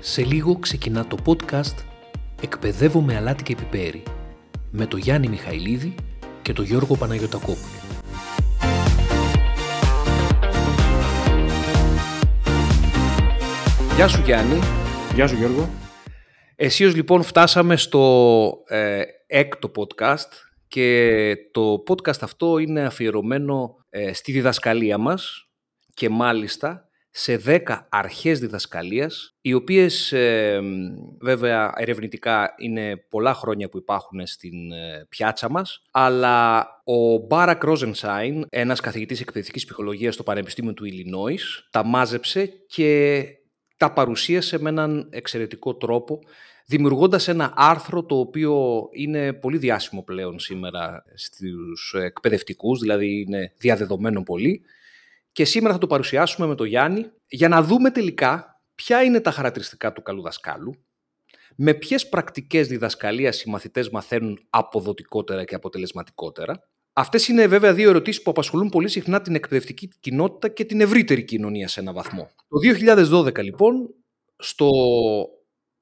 Σε λίγο ξεκινά το podcast «Εκπαιδεύω με αλάτι και πιπέρι» με το Γιάννη Μιχαηλίδη και το Γιώργο Παναγιωτακόπουλο. Γεια σου Γιάννη. Γεια σου Γιώργο. Εσείς λοιπόν φτάσαμε στο ε, έκτο podcast και το podcast αυτό είναι αφιερωμένο ε, στη διδασκαλία μας και μάλιστα σε 10 αρχές διδασκαλίας, οι οποίες ε, βέβαια ερευνητικά είναι πολλά χρόνια που υπάρχουν στην ε, πιάτσα μας, αλλά ο Μπάρακ Ρόζενσάιν, ένας καθηγητής εκπαιδευτικής ψυχολογίας στο Πανεπιστήμιο του Ιλινόης, τα μάζεψε και τα παρουσίασε με έναν εξαιρετικό τρόπο, δημιουργώντας ένα άρθρο το οποίο είναι πολύ διάσημο πλέον σήμερα στους εκπαιδευτικούς, δηλαδή είναι διαδεδομένο πολύ, και σήμερα θα το παρουσιάσουμε με τον Γιάννη για να δούμε τελικά ποια είναι τα χαρακτηριστικά του καλού δασκάλου, με ποιες πρακτικές διδασκαλίας οι μαθητές μαθαίνουν αποδοτικότερα και αποτελεσματικότερα. Αυτές είναι βέβαια δύο ερωτήσεις που απασχολούν πολύ συχνά την εκπαιδευτική κοινότητα και την ευρύτερη κοινωνία σε ένα βαθμό. Το 2012 λοιπόν, στο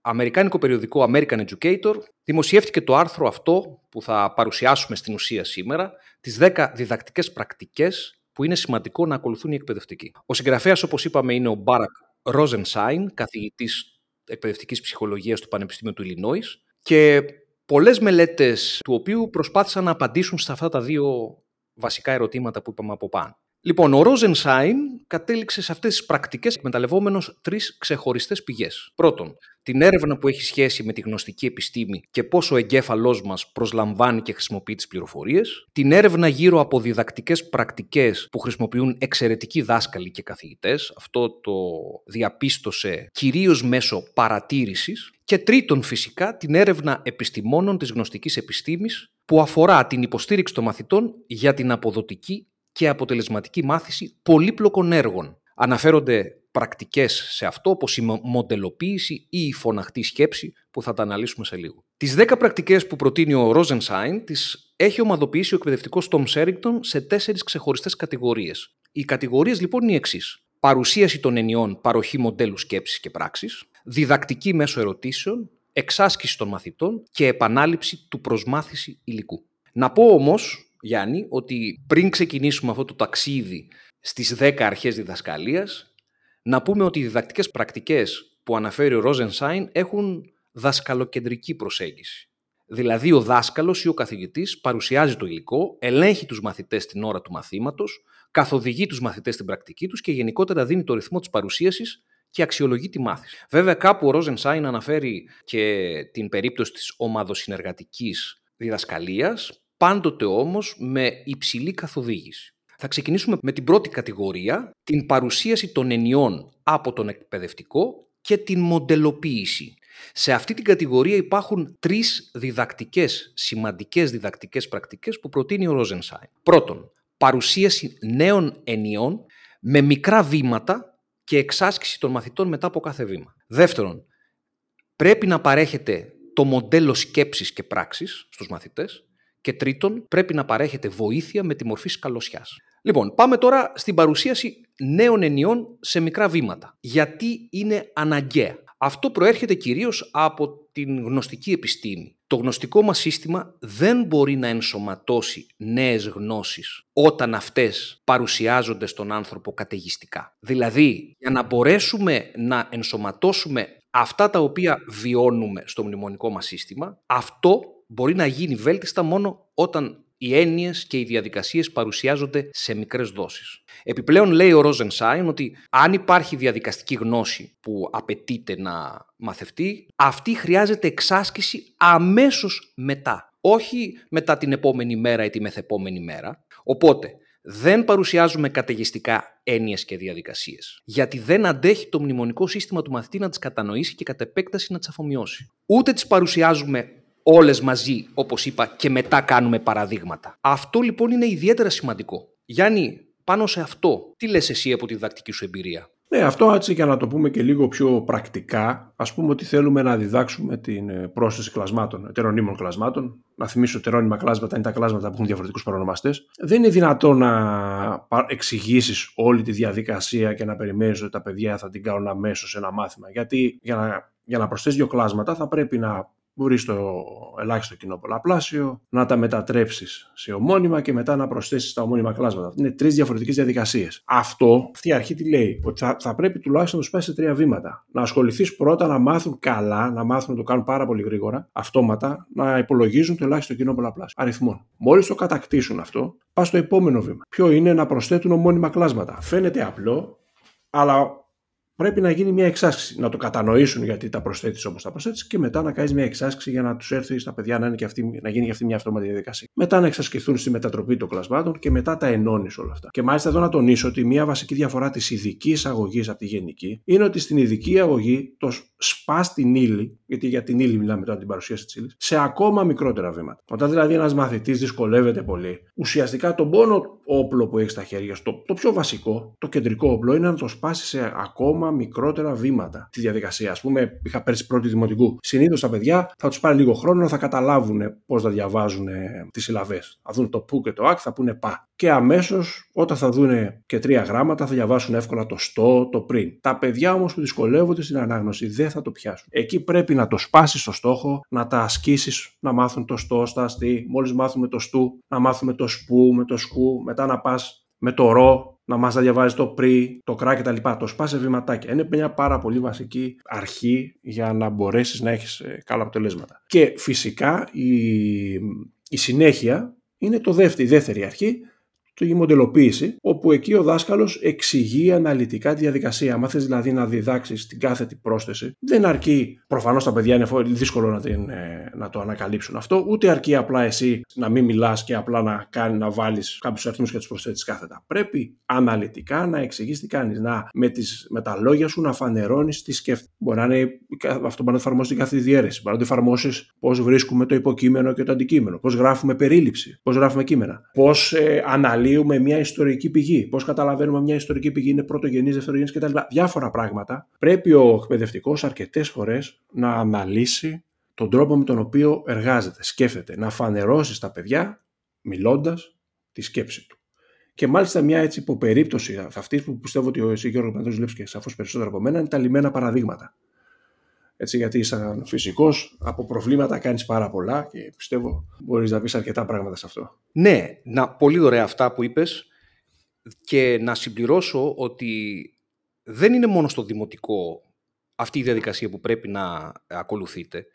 αμερικάνικο περιοδικό American Educator, δημοσιεύτηκε το άρθρο αυτό που θα παρουσιάσουμε στην ουσία σήμερα, τις 10 διδακτικές πρακτικές που είναι σημαντικό να ακολουθούν οι εκπαιδευτικοί. Ο συγγραφέας, όπως είπαμε, είναι ο Μπάρακ Ρόζενσάιν, καθηγητής εκπαιδευτικής ψυχολογίας του Πανεπιστήμιου του Ιλινόης. Και πολλές μελέτες του οποίου προσπάθησαν να απαντήσουν σε αυτά τα δύο βασικά ερωτήματα που είπαμε από πάνω. Λοιπόν, ο Ρόζενσάιν κατέληξε σε αυτές τις πρακτικές εκμεταλλευόμενος τρεις ξεχωριστές πηγές. Πρώτον, την έρευνα που έχει σχέση με τη γνωστική επιστήμη και πώς ο εγκέφαλός μας προσλαμβάνει και χρησιμοποιεί τις πληροφορίες. Την έρευνα γύρω από διδακτικές πρακτικές που χρησιμοποιούν εξαιρετικοί δάσκαλοι και καθηγητές. Αυτό το διαπίστωσε κυρίως μέσω παρατήρησης. Και τρίτον φυσικά την έρευνα επιστημόνων της γνωστικής επιστήμης που αφορά την υποστήριξη των μαθητών για την αποδοτική και αποτελεσματική μάθηση πολύπλοκων έργων. Αναφέρονται πρακτικές σε αυτό, όπως η μοντελοποίηση ή η φωναχτή σκέψη, που θα τα αναλύσουμε σε λίγο. Τις 10 πρακτικές που προτείνει ο Rosenstein τις έχει ομαδοποιήσει ο εκπαιδευτικός Tom Sherrington σε τέσσερις ξεχωριστές κατηγορίες. Οι κατηγορίες λοιπόν είναι οι εξής. Παρουσίαση των ενιών, παροχή μοντέλου σκέψης και πράξης, διδακτική μέσω ερωτήσεων, εξάσκηση των μαθητών και επανάληψη του προσμάθηση υλικού. Να πω όμως Γιάννη, ότι πριν ξεκινήσουμε αυτό το ταξίδι στις 10 αρχές διδασκαλίας, να πούμε ότι οι διδακτικές πρακτικές που αναφέρει ο Ρόζενσάιν έχουν δασκαλοκεντρική προσέγγιση. Δηλαδή ο δάσκαλος ή ο καθηγητής παρουσιάζει το υλικό, ελέγχει τους μαθητές την ώρα του μαθήματος, καθοδηγεί τους μαθητές στην πρακτική τους και γενικότερα δίνει το ρυθμό της παρουσίασης και αξιολογεί τη μάθηση. Βέβαια κάπου ο Ρόζενσάιν αναφέρει και την περίπτωση της ομαδοσυνεργατικής διδασκαλίας πάντοτε όμως με υψηλή καθοδήγηση. Θα ξεκινήσουμε με την πρώτη κατηγορία, την παρουσίαση των ενιών από τον εκπαιδευτικό και την μοντελοποίηση. Σε αυτή την κατηγορία υπάρχουν τρεις διδακτικές, σημαντικές διδακτικές πρακτικές που προτείνει ο Ρόζενσάιν. Πρώτον, παρουσίαση νέων ενιών με μικρά βήματα και εξάσκηση των μαθητών μετά από κάθε βήμα. Δεύτερον, πρέπει να παρέχεται το μοντέλο σκέψης και πράξης στους μαθητές. Και τρίτον, πρέπει να παρέχεται βοήθεια με τη μορφή σκαλωσιάς. Λοιπόν, πάμε τώρα στην παρουσίαση νέων ενιών σε μικρά βήματα. Γιατί είναι αναγκαία. Αυτό προέρχεται κυρίως από την γνωστική επιστήμη. Το γνωστικό μας σύστημα δεν μπορεί να ενσωματώσει νέες γνώσεις όταν αυτές παρουσιάζονται στον άνθρωπο καταιγιστικά. Δηλαδή, για να μπορέσουμε να ενσωματώσουμε αυτά τα οποία βιώνουμε στο μνημονικό μας σύστημα, αυτό μπορεί να γίνει βέλτιστα μόνο όταν οι έννοιες και οι διαδικασίες παρουσιάζονται σε μικρές δόσεις. Επιπλέον, λέει ο Ρόζενσάιν ότι αν υπάρχει διαδικαστική γνώση που απαιτείται να μαθευτεί, αυτή χρειάζεται εξάσκηση αμέσως μετά. Όχι μετά την επόμενη μέρα ή τη μεθεπόμενη μέρα. Οπότε, δεν παρουσιάζουμε καταιγιστικά έννοιες και διαδικασίες. Γιατί δεν αντέχει το μνημονικό σύστημα του μαθητή να τις κατανοήσει και κατ' επέκταση να τις αφομοιώσει. Ούτε τις παρουσιάζουμε όλες μαζί, όπως είπα, και μετά κάνουμε παραδείγματα. Αυτό λοιπόν είναι ιδιαίτερα σημαντικό. Γιάννη, πάνω σε αυτό, τι λες εσύ από τη διδακτική σου εμπειρία; Ναι, αυτό έτσι για να το πούμε και λίγο πιο πρακτικά, ας πούμε ότι θέλουμε να διδάξουμε την ε, πρόσθεση κλασμάτων, ετερονίμων κλασμάτων. Να θυμίσω ότι ετερόνιμα κλάσματα είναι τα κλάσματα που έχουν διαφορετικούς παρονομαστέ. Δεν είναι δυνατόν να εξηγήσεις όλη τη διαδικασία και να περιμένεις ότι τα παιδιά θα την κάνουν αμέσως ένα μάθημα. Γιατί για να, για να προσθέσεις δύο κλάσματα θα πρέπει να βρεις το ελάχιστο κοινό πολλαπλάσιο, να τα μετατρέψεις σε ομώνυμα και μετά να προσθέσεις τα ομώνυμα κλάσματα. Είναι τρεις διαφορετικές διαδικασίες. Αυτό, αυτή η αρχή τι λέει, ότι θα, θα πρέπει τουλάχιστον να τους πάει σε τρία βήματα. Να ασχοληθείς πρώτα να μάθουν καλά, να μάθουν να το κάνουν πάρα πολύ γρήγορα, αυτόματα, να υπολογίζουν το ελάχιστο κοινό πολλαπλάσιο αριθμών. Μόλις το κατακτήσουν αυτό, πας στο επόμενο βήμα. Ποιο είναι να προσθέτουν ομώνυμα κλάσματα. Φαίνεται απλό, αλλά πρέπει να γίνει μια εξάσκηση. Να το κατανοήσουν γιατί τα προσθέτεις όπως τα προσθέτεις και μετά να κάνεις μια εξάσκηση για να τους έρθει στα παιδιά να, είναι και αυτή, να γίνει και αυτή μια αυτόματη διαδικασία. Μετά να εξασκηθούν στη μετατροπή των κλασμάτων και μετά τα ενώνεις όλα αυτά. Και μάλιστα εδώ να τονίσω ότι μια βασική διαφορά της ειδικής αγωγής από τη γενική είναι ότι στην ειδική αγωγή το σπά την ύλη, γιατί για την ύλη μιλάμε τώρα την παρουσίαση της ύλης, σε ακόμα μικρότερα βήματα. Όταν δηλαδή ένας μαθητής δυσκολεύεται πολύ, ουσιαστικά τον πόνο όπλο που έχει στα χέρια σου, το, το πιο βασικό, το κεντρικό όπλο, είναι να το σπάσει σε ακόμα μικρότερα βήματα τη διαδικασία. Α πούμε, είχα πέρσι πρώτη δημοτικού. Συνήθως τα παιδιά θα τους πάρει λίγο χρόνο να θα καταλάβουν πώς θα διαβάζουν τις συλλαβές. Θα δουν το που και το ακ, θα πούνε πα. Και αμέσως, όταν θα δουν και τρία γράμματα, θα διαβάσουν εύκολα το στο, το πριν. Τα παιδιά όμως που δυσκολεύονται στην ανάγνωση δεν θα το πιάσουν. Εκεί πρέπει να το σπάσεις στο στόχο, να τα ασκήσεις, να μάθουν το στο, στα αστή. Μόλις μάθουμε το στου, να μάθουμε το σπου με το σκου, μετά να πας με το ρο, να μας διαβάζει το πρι, το κρά και τα λοιπά. Το σπάσε βηματάκια. Είναι μια πάρα πολύ βασική αρχή για να μπορέσεις να έχεις ε, καλά αποτελέσματα. Και φυσικά η, η συνέχεια είναι το δεύτερη, η δεύτερη αρχή η μοντελοποίηση, όπου εκεί ο δάσκαλος εξηγεί αναλυτικά τη διαδικασία. Αν θες δηλαδή να διδάξεις την κάθετη πρόσθεση, δεν αρκεί. Προφανώς τα παιδιά είναι δύσκολο να, την, ε, να το ανακαλύψουν αυτό, ούτε αρκεί απλά εσύ να μην μιλάς και απλά να, κάνει, να βάλεις κάποιους αριθμούς και τους προσθέτεις κάθετα. Πρέπει αναλυτικά να εξηγείς τι κάνεις, να με, τις, με τα λόγια σου να φανερώνεις τι σκέφτεσαι. Μπορεί να είναι αυτό μπορεί να εφαρμόσει την κάθετη διαίρεση. Μπορεί να το εφαρμόσεις πώς βρίσκουμε το υποκείμενο και το αντικείμενο, πώς γράφουμε περίληψη, πώς γράφουμε κείμενα, πώς ε, αναλύουμε μια ιστορική πηγή, πώς καταλαβαίνουμε μια ιστορική πηγή είναι πρωτογενής, δευτερογενής κτλ. Διάφορα πράγματα. Πρέπει ο εκπαιδευτικός αρκετές φορές να αναλύσει τον τρόπο με τον οποίο εργάζεται, σκέφτεται, να φανερώσει στα παιδιά, μιλώντας, τη σκέψη του. Και μάλιστα μια έτσι υποπερίπτωση αυτή που πιστεύω ότι ο εσύ Γιώργος Παντός και σαφώς περισσότερο από μένα είναι τα λιμένα παραδείγματα. Έτσι, γιατί σαν φυσικός από προβλήματα κάνεις πάρα πολλά και πιστεύω μπορείς να πεις αρκετά πράγματα σε αυτό. Ναι, να, πολύ ωραία αυτά που είπες και να συμπληρώσω ότι δεν είναι μόνο στο δημοτικό αυτή η διαδικασία που πρέπει να ακολουθείτε.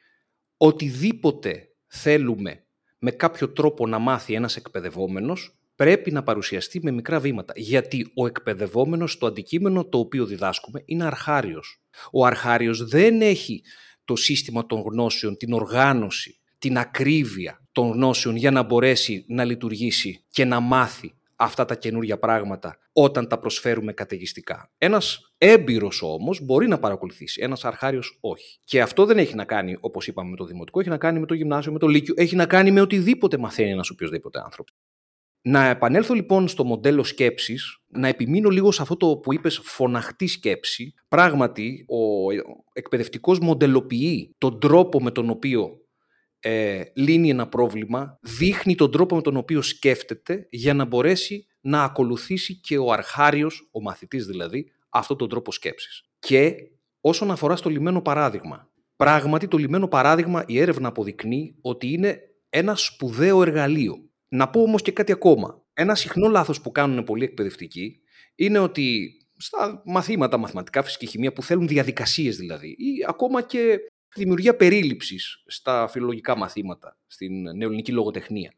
Οτιδήποτε θέλουμε με κάποιο τρόπο να μάθει ένας εκπαιδευόμενος πρέπει να παρουσιαστεί με μικρά βήματα. Γιατί ο εκπαιδευόμενος στο αντικείμενο το οποίο διδάσκουμε είναι αρχάριος. Ο αρχάριος δεν έχει το σύστημα των γνώσεων, την οργάνωση, την ακρίβεια των γνώσεων για να μπορέσει να λειτουργήσει και να μάθει αυτά τα καινούργια πράγματα όταν τα προσφέρουμε καταιγιστικά. Ένας έμπειρος όμως μπορεί να παρακολουθήσει, ένας αρχάριος όχι. Και αυτό δεν έχει να κάνει, όπως είπαμε, με το δημοτικό, έχει να κάνει με το γυμνάσιο, με το λύκειο, έχει να κάνει με οτιδήποτε μαθαίνει ένας οποιοδήποτε άνθρωπος. Να επανέλθω λοιπόν στο μοντέλο σκέψης, να επιμείνω λίγο σε αυτό το που είπες φωναχτή σκέψη. Πράγματι, ο εκπαιδευτικός μοντελοποιεί τον τρόπο με τον οποίο ε, λύνει ένα πρόβλημα, δείχνει τον τρόπο με τον οποίο σκέφτεται για να μπορέσει να ακολουθήσει και ο αρχάριος, ο μαθητής δηλαδή, αυτόν τον τρόπο σκέψης. Και όσον αφορά στο λιμένο παράδειγμα, πράγματι το λιμένο παράδειγμα η έρευνα αποδεικνύει ότι είναι ένα σπουδαίο εργαλείο. Να πω όμως και κάτι ακόμα. Ένα συχνό λάθος που κάνουν πολλοί εκπαιδευτικοί είναι ότι στα μαθήματα, μαθηματικά, φυσική χημεία που θέλουν διαδικασίες δηλαδή ή ακόμα και δημιουργία περίληψης στα φιλολογικά μαθήματα, στην νεοελληνική λογοτεχνία.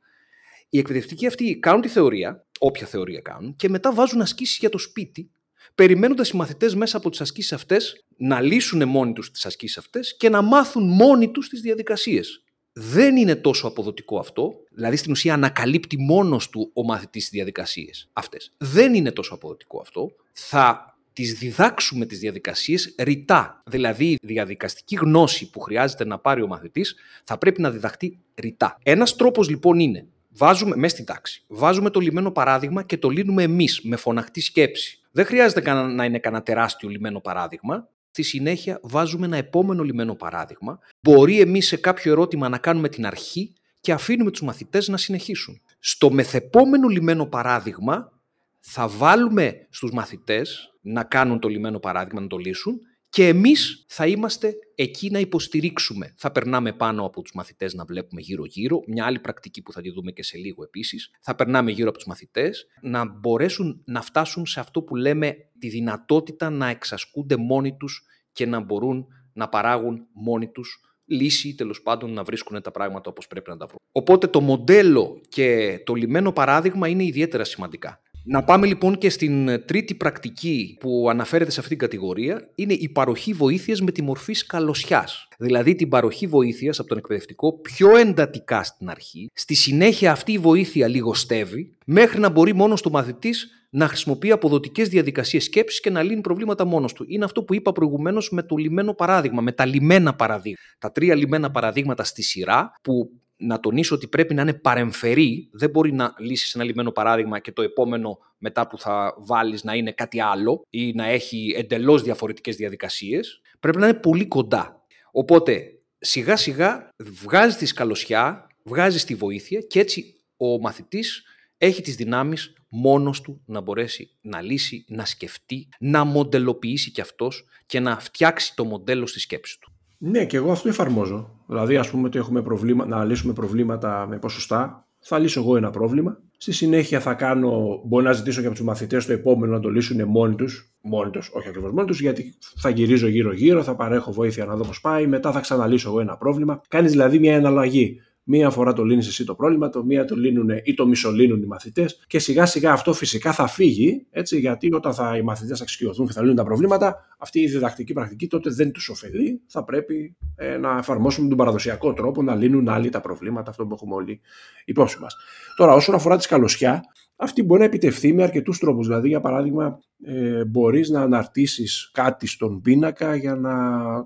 Οι εκπαιδευτικοί αυτοί κάνουν τη θεωρία, όποια θεωρία κάνουν, και μετά βάζουν ασκήσεις για το σπίτι, περιμένοντας οι μαθητές μέσα από τις ασκήσεις αυτές να λύσουν μόνοι τους τις ασκήσεις αυτές και να μάθουν μόνοι τους τις διαδικασίες. Δεν είναι τόσο αποδοτικό αυτό, δηλαδή στην ουσία ανακαλύπτει μόνος του ο μαθητής τις διαδικασίες αυτές. Δεν είναι τόσο αποδοτικό αυτό. Θα τις διδάξουμε τις διαδικασίες ρητά. Δηλαδή η διαδικαστική γνώση που χρειάζεται να πάρει ο μαθητής θα πρέπει να διδαχτεί ρητά. Ένας τρόπος λοιπόν είναι Βάζουμε μέσα στην τάξη. Βάζουμε το λιμένο παράδειγμα και το λύνουμε εμείς με φωναχτή σκέψη. Δεν χρειάζεται να είναι κανένα τεράστιο λιμένο παράδειγμα. Στη συνέχεια βάζουμε ένα επόμενο λιμένο παράδειγμα. Μπορεί εμείς σε κάποιο ερώτημα να κάνουμε την αρχή και αφήνουμε τους μαθητές να συνεχίσουν. Στο μεθεπόμενο λιμένο παράδειγμα θα βάλουμε στους μαθητές να κάνουν το λιμένο παράδειγμα, να το λύσουν και εμείς θα είμαστε εκεί να υποστηρίξουμε. Θα περνάμε πάνω από τους μαθητές να βλέπουμε γύρω-γύρω, μια άλλη πρακτική που θα τη δούμε και σε λίγο επίσης. Θα περνάμε γύρω από τους μαθητές να μπορέσουν να φτάσουν σε αυτό που λέμε τη δυνατότητα να εξασκούνται μόνοι τους και να μπορούν να παράγουν μόνοι τους λύση ή τέλος πάντων να βρίσκουν τα πράγματα όπως πρέπει να τα βρουν. Οπότε το μοντέλο και το λιμένο παράδειγμα είναι ιδιαίτερα σημαντικά. Να πάμε λοιπόν και στην τρίτη πρακτική που αναφέρεται σε αυτήν την κατηγορία, είναι η παροχή βοήθειας με τη μορφή σκαλωσιάς. Δηλαδή την παροχή βοήθειας από τον εκπαιδευτικό πιο εντατικά στην αρχή, στη συνέχεια αυτή η βοήθεια λιγοστεύει, μέχρι να μπορεί μόνος του μαθητής να χρησιμοποιεί αποδοτικές διαδικασίες σκέψης και να λύνει προβλήματα μόνος του. Είναι αυτό που είπα προηγουμένως με το λιμένο παράδειγμα, με τα λιμένα παραδείγματα. Τα τρία λιμένα παραδείγματα στη σειρά που να τονίσω ότι πρέπει να είναι παρεμφερή. Δεν μπορεί να λύσεις ένα λιμένο παράδειγμα και το επόμενο μετά που θα βάλεις να είναι κάτι άλλο ή να έχει εντελώς διαφορετικές διαδικασίες. Πρέπει να είναι πολύ κοντά. Οπότε σιγά σιγά βγάζεις τη σκαλωσιά, βγάζεις τη βοήθεια και έτσι ο μαθητής έχει τις δυνάμεις μόνος του να μπορέσει να λύσει, να σκεφτεί, να μοντελοποιήσει κι αυτός και να φτιάξει το μοντέλο στη σκέψη του. Ναι, και εγώ αυτό εφαρμόζω. Δηλαδή, ας πούμε ότι έχουμε προβλήμα, να λύσουμε προβλήματα με ποσοστά. Θα λύσω εγώ ένα πρόβλημα. Στη συνέχεια θα κάνω, μπορεί να ζητήσω και από τους μαθητές το επόμενο να το λύσουν μόνοι τους. Μόνοι τους, όχι ακριβώς μόνοι τους, γιατί θα γυρίζω γύρω-γύρω, θα παρέχω βοήθεια να δω πώς πάει. Μετά θα ξαναλύσω εγώ ένα πρόβλημα. Κάνεις δηλαδή μια εναλλαγή. Μία φορά το λύνεις εσύ το πρόβλημα, το μία το λύνουν ή το μισολύνουν οι μαθητές. Και σιγά σιγά αυτό φυσικά θα φύγει, έτσι, γιατί όταν θα, οι μαθητές θα εξοικειωθούν και θα λύνουν τα προβλήματα, αυτή η διδακτική πρακτική τότε δεν τους ωφελεί. Θα πρέπει ε, να εφαρμόσουμε τον παραδοσιακό τρόπο να λύνουν άλλοι τα προβλήματα, αυτό που έχουμε όλοι υπόψη μας. Τώρα, όσον αφορά τη σκαλωσιά, αυτή μπορεί να επιτευχθεί με αρκετούς τρόπους. Δηλαδή, για παράδειγμα, ε, μπορείς να αναρτήσεις κάτι στον πίνακα για να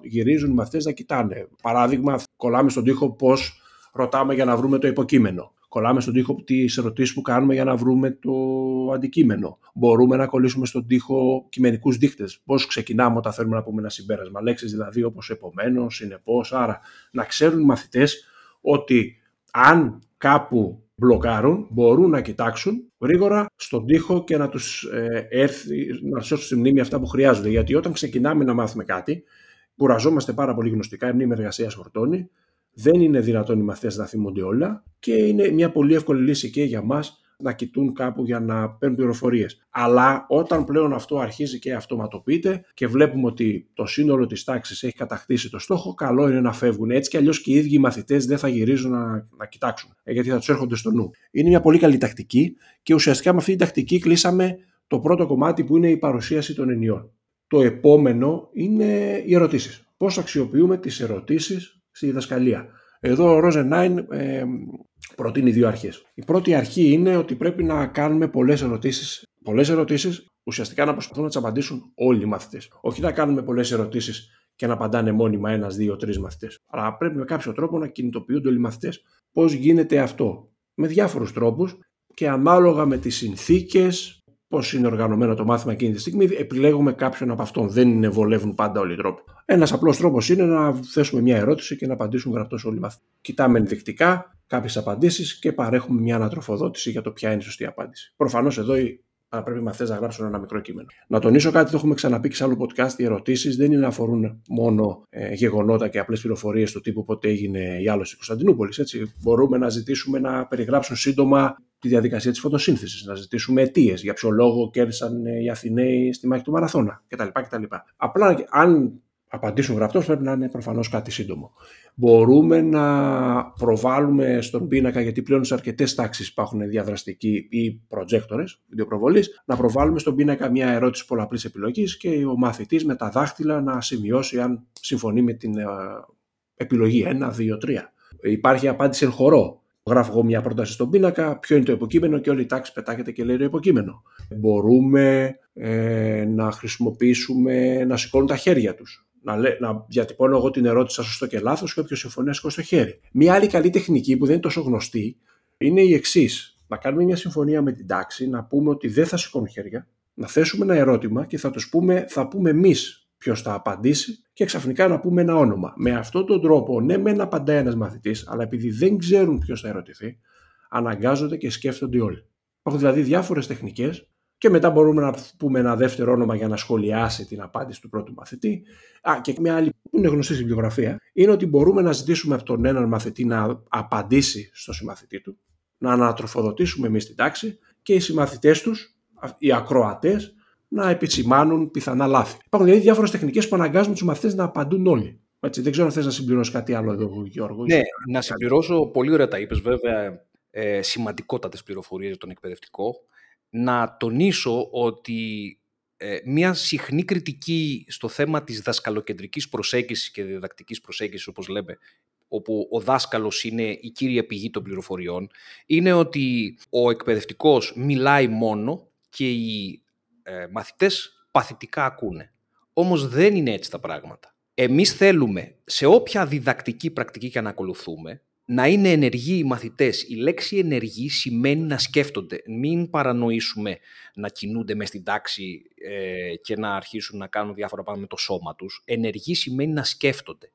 γυρίζουν οι μαθητές να κοιτάνε. Παράδειγμα, κολλάμε στον τοίχο πώς ρωτάμε για να βρούμε το υποκείμενο. Κολλάμε στον τοίχο τις ερωτήσεις που κάνουμε για να βρούμε το αντικείμενο. Μπορούμε να κολλήσουμε στον τοίχο κειμενικούς δείκτε. Πώς ξεκινάμε όταν θέλουμε να πούμε ένα συμπέρασμα. Λέξεις δηλαδή όπως επομένως, συνεπώς. Άρα να ξέρουν οι μαθητές ότι αν κάπου μπλοκάρουν, μπορούν να κοιτάξουν γρήγορα στον τοίχο και να τους ε, έρθει, να τους έρθουν στη μνήμη αυτά που χρειάζονται. Γιατί όταν ξεκινάμε να μάθουμε κάτι, κουραζόμαστε πάρα πολύ γνωστικά, η μνήμη εργασίας φορτώνει, δεν είναι δυνατόν οι μαθητές να θυμούνται όλα και είναι μια πολύ εύκολη λύση και για μας να κοιτούν κάπου για να παίρνουν πληροφορίες. Αλλά όταν πλέον αυτό αρχίζει και αυτοματοποιείται και βλέπουμε ότι το σύνολο της τάξης έχει κατακτήσει το στόχο, καλό είναι να φεύγουν. Έτσι κι αλλιώς και οι ίδιοι οι μαθητές δεν θα γυρίζουν να, να κοιτάξουν, ε, γιατί θα τους έρχονται στο νου. Είναι μια πολύ καλή τακτική και ουσιαστικά με αυτή την τακτική κλείσαμε το πρώτο κομμάτι που είναι η παρουσίαση των ενιών. Το επόμενο είναι οι ερωτήσεις. Πώς αξιοποιούμε τις ερωτήσεις στη διδασκαλία. Εδώ ο Ρόζεν ε, προτείνει δύο αρχές. Η πρώτη αρχή είναι ότι πρέπει να κάνουμε πολλές ερωτήσεις. Πολλές ερωτήσεις ουσιαστικά να προσπαθούν να τις απαντήσουν όλοι οι μαθητές. Όχι να κάνουμε πολλές ερωτήσεις και να απαντάνε μόνιμα ένας, δύο, τρεις μαθητές. Αλλά πρέπει με κάποιο τρόπο να κινητοποιούνται όλοι οι μαθητές. Πώς γίνεται αυτό. Με διάφορους τρόπους και ανάλογα με τις συνθήκες, πώς είναι οργανωμένο το μάθημα εκείνη τη στιγμή, επιλέγουμε κάποιον από αυτόν. Δεν βολεύουν πάντα όλοι οι τρόποι. Ένας απλός τρόπος είναι να θέσουμε μια ερώτηση και να απαντήσουν γραπτός όλοι οι μαθητέ. Κοιτάμε ενδεικτικά κάποιες απαντήσεις και παρέχουμε μια ανατροφοδότηση για το ποια είναι η σωστή απάντηση. Προφανώς εδώ θα πρέπει οι μαθητέ να γράψουν ένα μικρό κείμενο. Να τονίσω κάτι, το έχουμε ξαναπεί και σε άλλο podcast. Οι ερωτήσεις δεν είναι να αφορούν μόνο ε, γεγονότα και απλές πληροφορίες του τύπου πότε έγινε η άλωση της Κωνσταντινούπολης. Μπορούμε να ζητήσουμε να περιγράψουν σύντομα τη διαδικασία της φωτοσύνθεσης, να ζητήσουμε αιτίες, για ποιο λόγο κέρδισαν ε, οι Αθηναίοι στη μάχη του Μαραθώνα κτλ. κτλ. Απλά αν απαντήσουν γραπτός πρέπει να είναι προφανώς κάτι σύντομο. Μπορούμε να προβάλλουμε στον πίνακα, γιατί πλέον σε αρκετές τάξεις υπάρχουν διαδραστικοί ή προτζέκτορε βιντεοπροβολή, να προβάλλουμε στον πίνακα μια ερώτηση πολλαπλής επιλογής και ο μαθητής με τα δάχτυλα να σημειώσει αν συμφωνεί με την ε, επιλογή 1, 2, 3. Υπάρχει απάντηση εν χορό γράφω εγώ μια πρόταση στον πίνακα, ποιο είναι το υποκείμενο και όλη η τάξη πετάγεται και λέει το υποκείμενο. Μπορούμε ε, να χρησιμοποιήσουμε να σηκώνουν τα χέρια τους. Να, λέ, να διατυπώνω εγώ την ερώτηση σωστό και λάθος και όποιος συμφωνεί να σηκώσει το χέρι. Μια άλλη καλή τεχνική που δεν είναι τόσο γνωστή είναι η εξής. Να κάνουμε μια συμφωνία με την τάξη, να πούμε ότι δεν θα σηκώνουν χέρια Να θέσουμε ένα ερώτημα και θα τους πούμε, θα πούμε εμείς ποιος θα απαντήσει και ξαφνικά να πούμε ένα όνομα. Με αυτόν τον τρόπο, ναι, με ένα απαντάει ένας μαθητής, αλλά επειδή δεν ξέρουν ποιος θα ερωτηθεί, αναγκάζονται και σκέφτονται όλοι. Υπάρχουν δηλαδή διάφορες τεχνικές και μετά μπορούμε να πούμε ένα δεύτερο όνομα για να σχολιάσει την απάντηση του πρώτου μαθητή. Α, και μια άλλη που είναι γνωστή στην βιβλιογραφία είναι ότι μπορούμε να ζητήσουμε από τον έναν μαθητή να απαντήσει στο συμμαθητή του, να ανατροφοδοτήσουμε εμείς την τάξη και οι συμμαθητές τους, οι ακροατές, να επισημάνουν πιθανά λάθη. Υπάρχουν δηλαδή διάφορες τεχνικές που αναγκάζουν τους μαθητέ να απαντούν όλοι. Έτσι, δεν ξέρω αν θες να συμπληρώσεις κάτι άλλο εδώ, Γιώργο. Ναι, να συμπληρώσω. Πολύ ωραία τα είπες, βέβαια. Ε, σημαντικότατες πληροφορίες για τον εκπαιδευτικό να τονίσω ότι ε, μια συχνή κριτική στο θέμα της δασκαλοκεντρικής προσέγγισης και διδακτικής προσέγγισης, όπως λέμε, όπου ο δάσκαλος είναι η κύρια πηγή των πληροφοριών, είναι ότι ο εκπαιδευτικός μιλάει μόνο και οι ε, μαθητές παθητικά ακούνε. Όμως δεν είναι έτσι τα πράγματα. Εμείς θέλουμε σε όποια διδακτική πρακτική και να ακολουθούμε, να είναι ενεργοί οι μαθητές. Η λέξη ενεργοί σημαίνει να σκέφτονται. Μην παρανοήσουμε να κινούνται μες στην τάξη ε, και να αρχίσουν να κάνουν διάφορα πράγματα με το σώμα τους. Ενεργοί σημαίνει να σκέφτονται.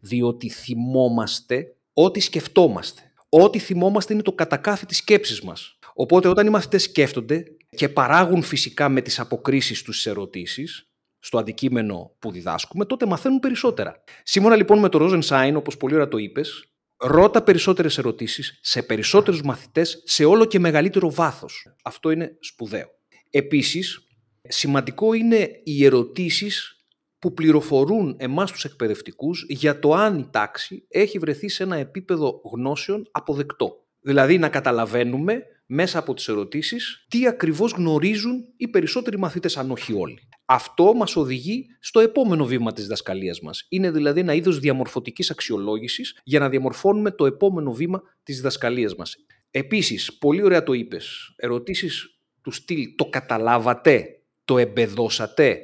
Διότι θυμόμαστε ό,τι σκεφτόμαστε. Ό,τι θυμόμαστε είναι το κατακάθι της σκέψης μας. Οπότε όταν οι μαθητές σκέφτονται και παράγουν φυσικά με τις αποκρίσεις τους τις ερωτήσεις, στο αντικείμενο που διδάσκουμε, τότε μαθαίνουν περισσότερα. Σύμφωνα λοιπόν με το Rosenstein, όπως πολύ ωραία το είπες, Ρώτα περισσότερες ερωτήσεις σε περισσότερους μαθητές σε όλο και μεγαλύτερο βάθος. Αυτό είναι σπουδαίο. Επίσης, σημαντικό είναι οι ερωτήσεις που πληροφορούν εμάς τους εκπαιδευτικούς για το αν η τάξη έχει βρεθεί σε ένα επίπεδο γνώσεων αποδεκτό. Δηλαδή να καταλαβαίνουμε μέσα από τις ερωτήσεις τι ακριβώς γνωρίζουν οι περισσότεροι μαθητές, αν όχι όλοι. Αυτό μας οδηγεί στο επόμενο βήμα της δασκαλίας μας. Είναι δηλαδή ένα είδος διαμορφωτικής αξιολόγησης για να διαμορφώνουμε το επόμενο βήμα της δασκαλίας μας. Επίσης, πολύ ωραία το είπες, ερωτήσεις του στυλ «το καταλάβατε», «το εμπεδώσατε»,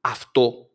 αυτό,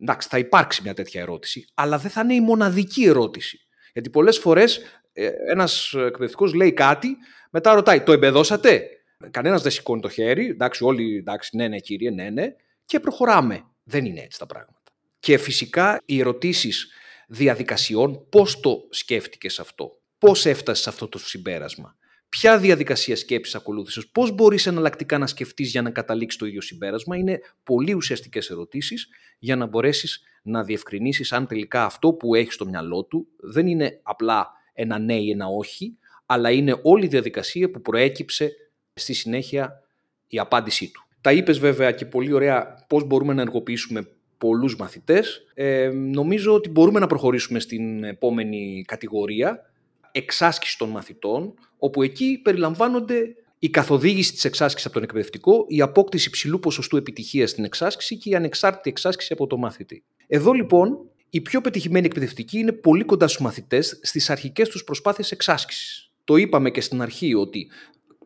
εντάξει θα υπάρξει μια τέτοια ερώτηση, αλλά δεν θα είναι η μοναδική ερώτηση. Γιατί πολλές φορές ε, ένας εκπαιδευτικός λέει κάτι, μετά ρωτάει «το εμπεδώσατε», Κανένας δεν σηκώνει το χέρι, εντάξει όλοι, εντάξει ναι ναι κύριε, ναι ναι, και προχωράμε. Δεν είναι έτσι τα πράγματα. Και φυσικά οι ερωτήσεις διαδικασιών, πώς το σκέφτηκες αυτό, πώς έφτασες σε αυτό το συμπέρασμα, ποια διαδικασία σκέψης ακολούθησες, πώς μπορείς εναλλακτικά να σκεφτείς για να καταλήξεις το ίδιο συμπέρασμα, είναι πολύ ουσιαστικές ερωτήσεις για να μπορέσεις να διευκρινίσεις αν τελικά αυτό που έχεις στο μυαλό του δεν είναι απλά ένα ναι ή ένα όχι, αλλά είναι όλη η διαδικασία που προέκυψε στη συνέχεια η απάντησή του. Τα είπες βέβαια και πολύ ωραία πώς μπορούμε να ενεργοποιήσουμε πολλούς μαθητές. Ε, νομίζω ότι μπορούμε να προχωρήσουμε στην επόμενη κατηγορία, εξάσκηση των μαθητών, όπου εκεί περιλαμβάνονται η καθοδήγηση της εξάσκησης από τον εκπαιδευτικό, η απόκτηση ψηλού ποσοστού επιτυχίας στην εξάσκηση και η ανεξάρτητη εξάσκηση από τον μαθητή. Εδώ λοιπόν η πιο πετυχημένη εκπαιδευτική είναι πολύ κοντά στους μαθητές στις αρχικές τους προσπάθειες εξάσκησης. Το είπαμε και στην αρχή ότι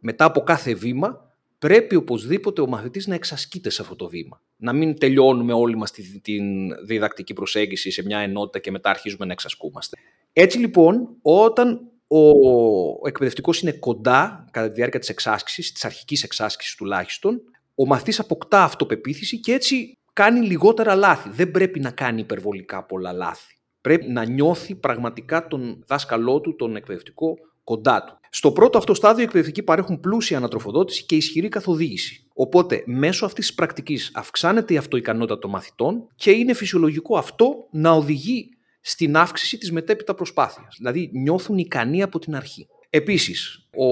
μετά από κάθε βήμα πρέπει οπωσδήποτε ο μαθητής να εξασκείται σε αυτό το βήμα. Να μην τελειώνουμε όλοι μας την, την διδακτική προσέγγιση σε μια ενότητα και μετά αρχίζουμε να εξασκούμαστε. Έτσι λοιπόν, όταν ο εκπαιδευτικός είναι κοντά κατά τη διάρκεια της εξάσκησης, της αρχικής εξάσκησης τουλάχιστον, ο μαθητής αποκτά αυτοπεποίθηση και έτσι κάνει λιγότερα λάθη. Δεν πρέπει να κάνει υπερβολικά πολλά λάθη. Πρέπει να νιώθει πραγματικά τον δάσκαλό του, τον εκπαιδευτικό, κοντά του. Στο πρώτο αυτό στάδιο, οι εκπαιδευτικοί παρέχουν πλούσια ανατροφοδότηση και ισχυρή καθοδήγηση. Οπότε, μέσω αυτής της πρακτικής αυξάνεται η αυτοικανότητα των μαθητών και είναι φυσιολογικό αυτό να οδηγεί στην αύξηση της μετέπειτα προσπάθειας. Δηλαδή, νιώθουν ικανοί από την αρχή. Επίσης, ο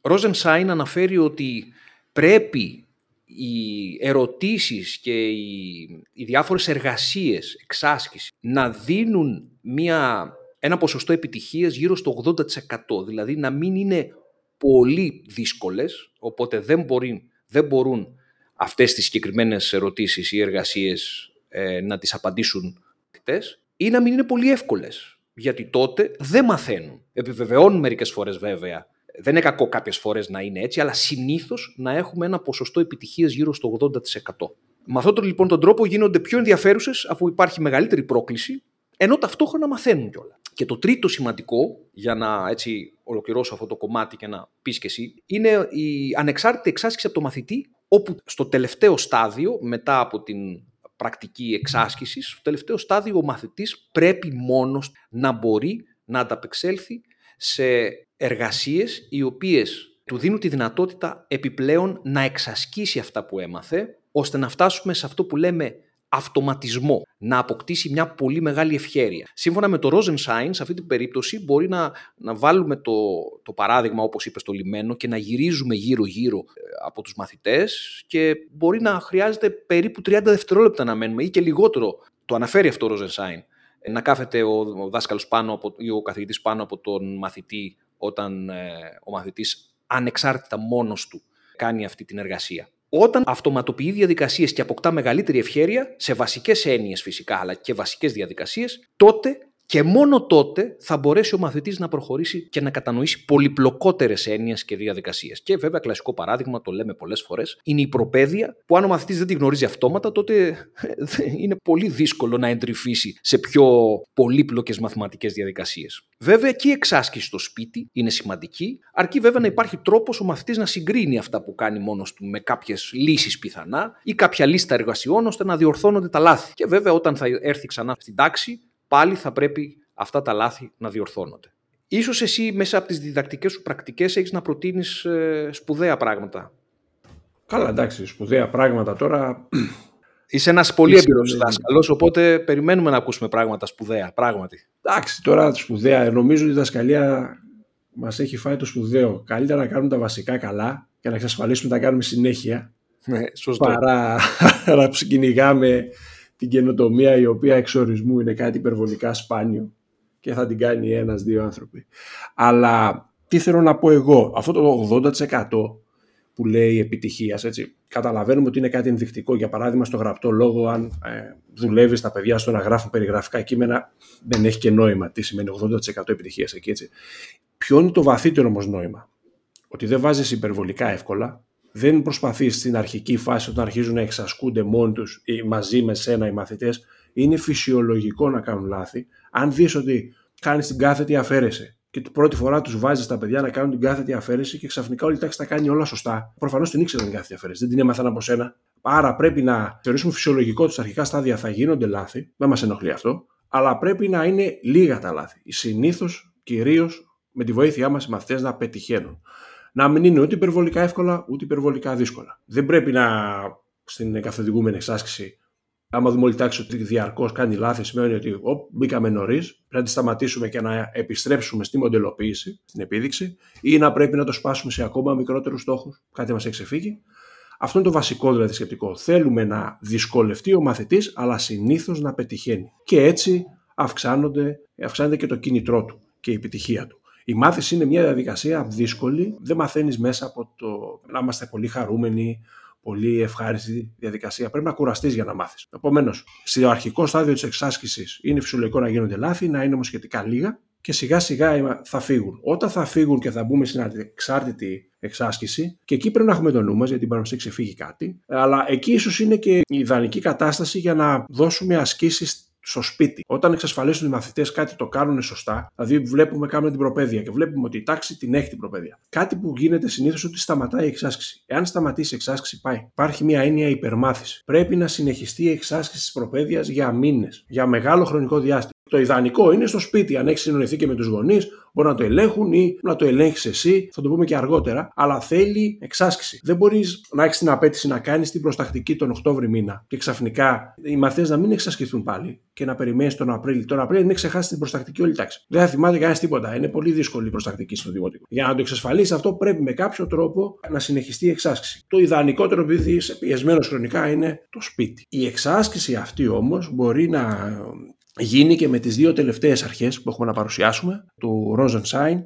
Ρόζεν Σάιν αναφέρει ότι πρέπει οι ερωτήσεις και οι, οι διάφορες εργασίες εξάσκηση να δίνουν μια ένα ποσοστό επιτυχίας γύρω στο 80%. Δηλαδή να μην είναι πολύ δύσκολες, οπότε δεν, μπορεί, δεν μπορούν αυτές τις συγκεκριμένες ερωτήσεις ή εργασίες ε, να τις απαντήσουν ή να μην είναι πολύ εύκολες. Γιατί τότε δεν μαθαίνουν. Επιβεβαιώνουν μερικές φορές βέβαια. Δεν είναι κακό κάποιες φορές να είναι έτσι, αλλά συνήθως να έχουμε ένα ποσοστό επιτυχίας γύρω στο 80%. Με αυτόν τον λοιπόν τον τρόπο γίνονται πιο ενδιαφέρουσες αφού υπάρχει μεγαλύτερη πρόκληση, ενώ ταυτόχρονα μαθαίνουν κιόλα. Και το τρίτο σημαντικό, για να έτσι ολοκληρώσω αυτό το κομμάτι και να πεις και εσύ, είναι η ανεξάρτητη εξάσκηση από το μαθητή όπου στο τελευταίο στάδιο, μετά από την πρακτική εξάσκησης, στο τελευταίο στάδιο ο μαθητής πρέπει μόνος να μπορεί να ανταπεξέλθει σε εργασίες οι οποίες του δίνουν τη δυνατότητα επιπλέον να εξασκήσει αυτά που έμαθε, ώστε να φτάσουμε σε αυτό που λέμε αυτοματισμό, να αποκτήσει μια πολύ μεγάλη ευχέρεια. Σύμφωνα με το Rosenstein, σε αυτή την περίπτωση μπορεί να, να βάλουμε το, το παράδειγμα, όπως είπες στο λιμένο, και να γυρίζουμε γύρω-γύρω ε, από τους μαθητές και μπορεί να χρειάζεται περίπου 30 δευτερόλεπτα να μένουμε ή και λιγότερο. Το αναφέρει αυτό ο Rosenstein. Ε, να κάθεται ο, ο δάσκαλος πάνω από, ή ο καθηγητής πάνω από τον μαθητή όταν ε, ο μαθητής ανεξάρτητα μόνος του κάνει αυτή την εργασία. Όταν αυτοματοποιεί διαδικασίες και αποκτά μεγαλύτερη ευχέρεια, σε βασικές έννοιες φυσικά, αλλά και βασικές διαδικασίες, τότε και μόνο τότε θα μπορέσει ο μαθητής να προχωρήσει και να κατανοήσει πολυπλοκότερες έννοιες και διαδικασίες. Και βέβαια, κλασικό παράδειγμα, το λέμε πολλές φορές, είναι η προπαίδεια, που αν ο μαθητής δεν τη γνωρίζει αυτόματα, τότε ε, είναι πολύ δύσκολο να εντρυφήσει σε πιο πολύπλοκες μαθηματικές διαδικασίες. Βέβαια, και η εξάσκηση στο σπίτι είναι σημαντική, αρκεί βέβαια να υπάρχει τρόπος ο μαθητής να συγκρίνει αυτά που κάνει μόνος του με κάποιες λύσεις πιθανά ή κάποια λίστα εργασιών ώστε να διορθώνονται τα λάθη. Και βέβαια, όταν θα έρθει ξανά στην τάξη, πάλι θα πρέπει αυτά τα λάθη να διορθώνονται. Ίσως εσύ μέσα από τις διδακτικές σου πρακτικές έχεις να προτείνεις ε, σπουδαία πράγματα. Καλά, εντάξει, σπουδαία πράγματα τώρα... Είσαι ένας πολύ έμπειρος δάσκαλος, οπότε περιμένουμε να ακούσουμε πράγματα σπουδαία, πράγματι. Εντάξει, τώρα σπουδαία, νομίζω ότι η δασκαλία μας έχει φάει το σπουδαίο. Καλύτερα να κάνουμε τα βασικά καλά και να εξασφαλίσουμε να τα κάνουμε συνέχεια. Ναι, σωστό. Παρά να ξεκυνηγάμε την καινοτομία η οποία εξορισμού είναι κάτι υπερβολικά σπάνιο και θα την κάνει ένας-δύο άνθρωποι. Αλλά τι θέλω να πω εγώ, αυτό το 80% που λέει επιτυχίας. Έτσι. Καταλαβαίνουμε ότι είναι κάτι ενδεικτικό. Για παράδειγμα, στο γραπτό λόγο, αν ε, δουλεύεις τα παιδιά στο να γράφουν περιγραφικά κείμενα, δεν έχει και νόημα τι σημαίνει 80% επιτυχίας εκεί. Έτσι. Ποιο είναι το βαθύτερο όμως νόημα, Ότι δεν βάζεις υπερβολικά εύκολα, δεν προσπαθείς στην αρχική φάση όταν αρχίζουν να εξασκούνται μόνοι τους ή μαζί με σένα οι μαθητές. Είναι φυσιολογικό να κάνουν λάθη. Αν δεις ότι κάνεις την κάθετη αφαίρεση και την πρώτη φορά τους βάζεις τα παιδιά να κάνουν την κάθετη αφαίρεση και ξαφνικά όλη η τάξη τα κάνει όλα σωστά. Προφανώς την ήξεραν την κάθετη αφαίρεση, δεν την έμαθαν από σένα. Άρα πρέπει να θεωρήσουμε φυσιολογικό ότι στα αρχικά στάδια θα γίνονται λάθη. Δεν μας ενοχλεί αυτό. Αλλά πρέπει να είναι λίγα τα λάθη. Συνήθως, κυρίως με τη βοήθειά μας οι μαθητές να πετυχαίνουν να μην είναι ούτε υπερβολικά εύκολα ούτε υπερβολικά δύσκολα. Δεν πρέπει να στην καθοδηγούμενη εξάσκηση, άμα δούμε όλη τάξη ότι διαρκώς κάνει λάθη, σημαίνει ότι ο, μπήκαμε νωρίς, πρέπει να τη σταματήσουμε και να επιστρέψουμε στη μοντελοποίηση, στην επίδειξη, ή να πρέπει να το σπάσουμε σε ακόμα μικρότερους στόχους, κάτι μας έχει ξεφύγει. Αυτό είναι το βασικό δηλαδή σκεπτικό. Θέλουμε να δυσκολευτεί ο μαθητής, αλλά συνήθως να πετυχαίνει. Και έτσι αυξάνονται, αυξάνεται και το κίνητρό του και η επιτυχία του. Η μάθηση είναι μια διαδικασία δύσκολη. Δεν μαθαίνεις μέσα από το να είμαστε πολύ χαρούμενοι, πολύ ευχάριστη διαδικασία. Πρέπει να κουραστείς για να μάθεις. Επομένως, στο αρχικό στάδιο της εξάσκησης είναι φυσιολογικό να γίνονται λάθη, να είναι όμως σχετικά λίγα και σιγά σιγά θα φύγουν. Όταν θα φύγουν και θα μπούμε στην εξάρτητη εξάσκηση, και εκεί πρέπει να έχουμε το νου μας, γιατί μπορεί να μα ξεφύγει κάτι, αλλά εκεί ίσως είναι και η ιδανική κατάσταση για να δώσουμε ασκήσεις στο σπίτι. Όταν εξασφαλίσουν οι μαθητές κάτι το κάνουν σωστά, δηλαδή βλέπουμε κάνουμε την προπαίδεια και βλέπουμε ότι η τάξη την έχει την προπαίδεια. Κάτι που γίνεται συνήθως ότι σταματάει η εξάσκηση. Εάν σταματήσει η εξάσκηση, πάει. Υπάρχει μια έννοια υπερμάθησης. Πρέπει να συνεχιστεί η εξάσκηση της προπαίδειας για μήνες, για μεγάλο χρονικό διάστημα. Το ιδανικό είναι στο σπίτι, αν έχεις συνοηθεί και με τους γονείς, μπορεί να το ελέγχουν ή να το ελέγξεις εσύ, θα το πούμε και αργότερα, αλλά θέλει εξάσκηση. Δεν μπορείς να έχεις την απέτηση να κάνεις την προστακτική τον Οκτώβρη μήνα και ξαφνικά οι μαθητές να μην εξασκηθούν πάλι και να περιμένεις τον Απρίλιο. Τον Απρίλιο είναι ξεχάσει την προστακτική όλη τάξη. Δεν θα θυμάται κανένας τίποτα. Είναι πολύ δύσκολη η προστακτική στο δημοτικό. Για να το εξασφαλίσει αυτό, πρέπει με κάποιο τρόπο να συνεχιστεί η εξάσκηση. Το ιδανικότερο, επειδή είσαι πιεσμένος χρονικά, είναι το σπίτι. Η εξάσκηση αυτή όμως μπορεί να γίνει και με τις δύο τελευταίες αρχές που έχουμε να παρουσιάσουμε, του Rosenstein.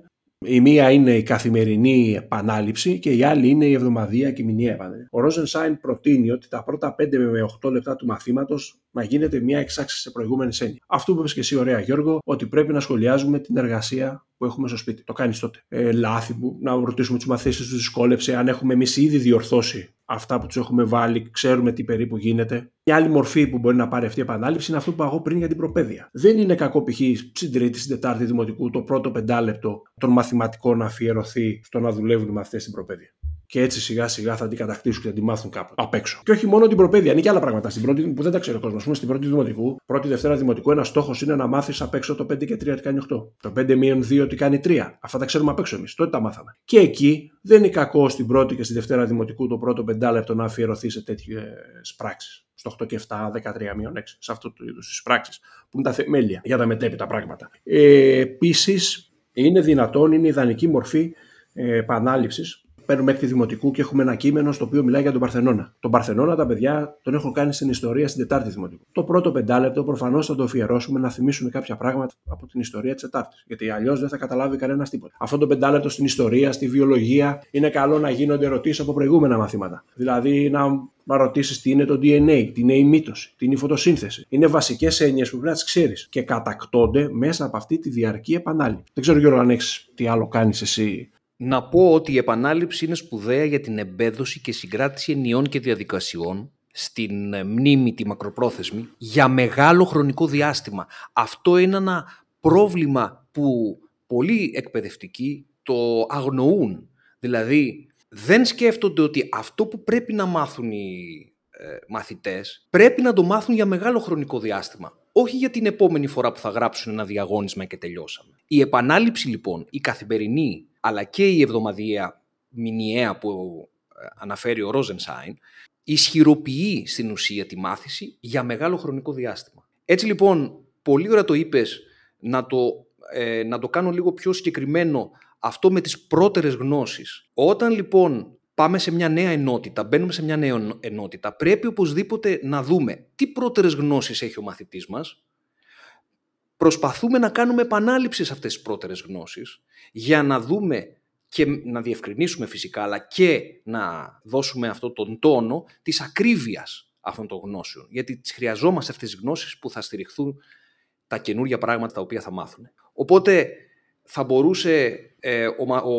Η μία είναι η καθημερινή επανάληψη και η άλλη είναι η εβδομαδία και η μηνιαία επανάληψη. Ο Rosenstein προτείνει ότι τα πρώτα 5 με 8 λεπτά του μαθήματος να γίνεται μια εξάξη σε προηγούμενη έννοια. Αυτό που είπες και εσύ, ωραία Γιώργο, ότι πρέπει να σχολιάζουμε την εργασία που έχουμε στο σπίτι. Το κάνεις τότε. Ε, λάθη που να ρωτήσουμε τους μαθήσει τους δυσκόλεψε, αν έχουμε εμείς ήδη διορθώσει αυτά που τους έχουμε βάλει, ξέρουμε τι περίπου γίνεται. Μια άλλη μορφή που μπορεί να πάρει αυτή η επανάληψη είναι αυτό που είπα πριν για την προπαίδεια. Δεν είναι κακό π.χ. στην Τρίτη, στην Τετάρτη Δημοτικού το πρώτο πεντάλεπτο των μαθηματικών να αφιερωθεί στο να δουλεύουν οι μαθητές στην προπαίδεια και έτσι σιγά σιγά θα την κατακτήσουν και θα την μάθουν κάπου απ' έξω. Και όχι μόνο την προπαίδεια, είναι και άλλα πράγματα στην πρώτη, που δεν τα ξέρει ο κόσμος. Α πούμε στην πρώτη δημοτικού, πρώτη Δευτέρα δημοτικού, ένας στόχος είναι να μάθεις απ' έξω το 5 και 3 τι κάνει 8. Το 5 μείον 2 τι κάνει 3. Αυτά τα ξέρουμε απ' έξω εμείς. Τότε τα μάθαμε. Και εκεί δεν είναι κακό στην πρώτη και στη Δευτέρα δημοτικού το πρώτο πεντάλεπτο να αφιερωθεί σε τέτοιες πράξεις. Στο 8 και 7, 13 μείον 6, σε αυτό το είδο τις πράξεις, που είναι τα θεμέλια για τα μετέπειτα πράγματα. Ε, Επίσης, είναι δυνατόν, είναι ιδανική μορφή ε, επανάληψης παίρνουμε έκτη δημοτικού και έχουμε ένα κείμενο στο οποίο μιλάει για τον Παρθενώνα. Τον Παρθενώνα τα παιδιά τον έχουν κάνει στην ιστορία στην Τετάρτη Δημοτικού. Το πρώτο πεντάλεπτο προφανώς θα το αφιερώσουμε να θυμίσουμε κάποια πράγματα από την ιστορία της Τετάρτης. Γιατί αλλιώς δεν θα καταλάβει κανένας τίποτα. Αυτό το πεντάλεπτο στην ιστορία, στη βιολογία, είναι καλό να γίνονται ερωτήσεις από προηγούμενα μαθήματα. Δηλαδή να να ρωτήσεις τι είναι το DNA, τι είναι η μύτωση, τι είναι η φωτοσύνθεση. Είναι βασικές έννοιες που πρέπει να τις ξέρεις και κατακτώνται μέσα από αυτή τη διαρκή επανάληψη. Δεν ξέρω, Γιώργο, αν έχεις τι άλλο κάνεις εσύ να πω ότι η επανάληψη είναι σπουδαία για την εμπέδωση και συγκράτηση ενιών και διαδικασιών στην ε, μνήμη τη μακροπρόθεσμη για μεγάλο χρονικό διάστημα. Αυτό είναι ένα πρόβλημα που πολλοί εκπαιδευτικοί το αγνοούν. Δηλαδή δεν σκέφτονται ότι αυτό που πρέπει να μάθουν οι ε, μαθητές πρέπει να το μάθουν για μεγάλο χρονικό διάστημα. Όχι για την επόμενη φορά που θα γράψουν ένα διαγώνισμα και τελειώσαμε. Η επανάληψη λοιπόν, η καθημερινή αλλά και η εβδομαδιαία μηνιαία που ε, αναφέρει ο Ρόζενσάιν, ισχυροποιεί στην ουσία τη μάθηση για μεγάλο χρονικό διάστημα. Έτσι λοιπόν, πολύ ωραία το είπες να το, ε, να το κάνω λίγο πιο συγκεκριμένο αυτό με τις πρώτερες γνώσεις. Όταν λοιπόν πάμε σε μια νέα ενότητα, μπαίνουμε σε μια νέα ενότητα, πρέπει οπωσδήποτε να δούμε τι πρώτερες γνώσεις έχει ο μαθητής μας, προσπαθούμε να κάνουμε επανάληψη σε αυτές τις πρώτερες γνώσεις για να δούμε και να διευκρινίσουμε φυσικά, αλλά και να δώσουμε αυτό τον τόνο της ακρίβειας αυτών των γνώσεων. Γιατί τις χρειαζόμαστε αυτές τις γνώσεις που θα στηριχθούν τα καινούργια πράγματα τα οποία θα μάθουν. Οπότε θα μπορούσε ε, ο, ο,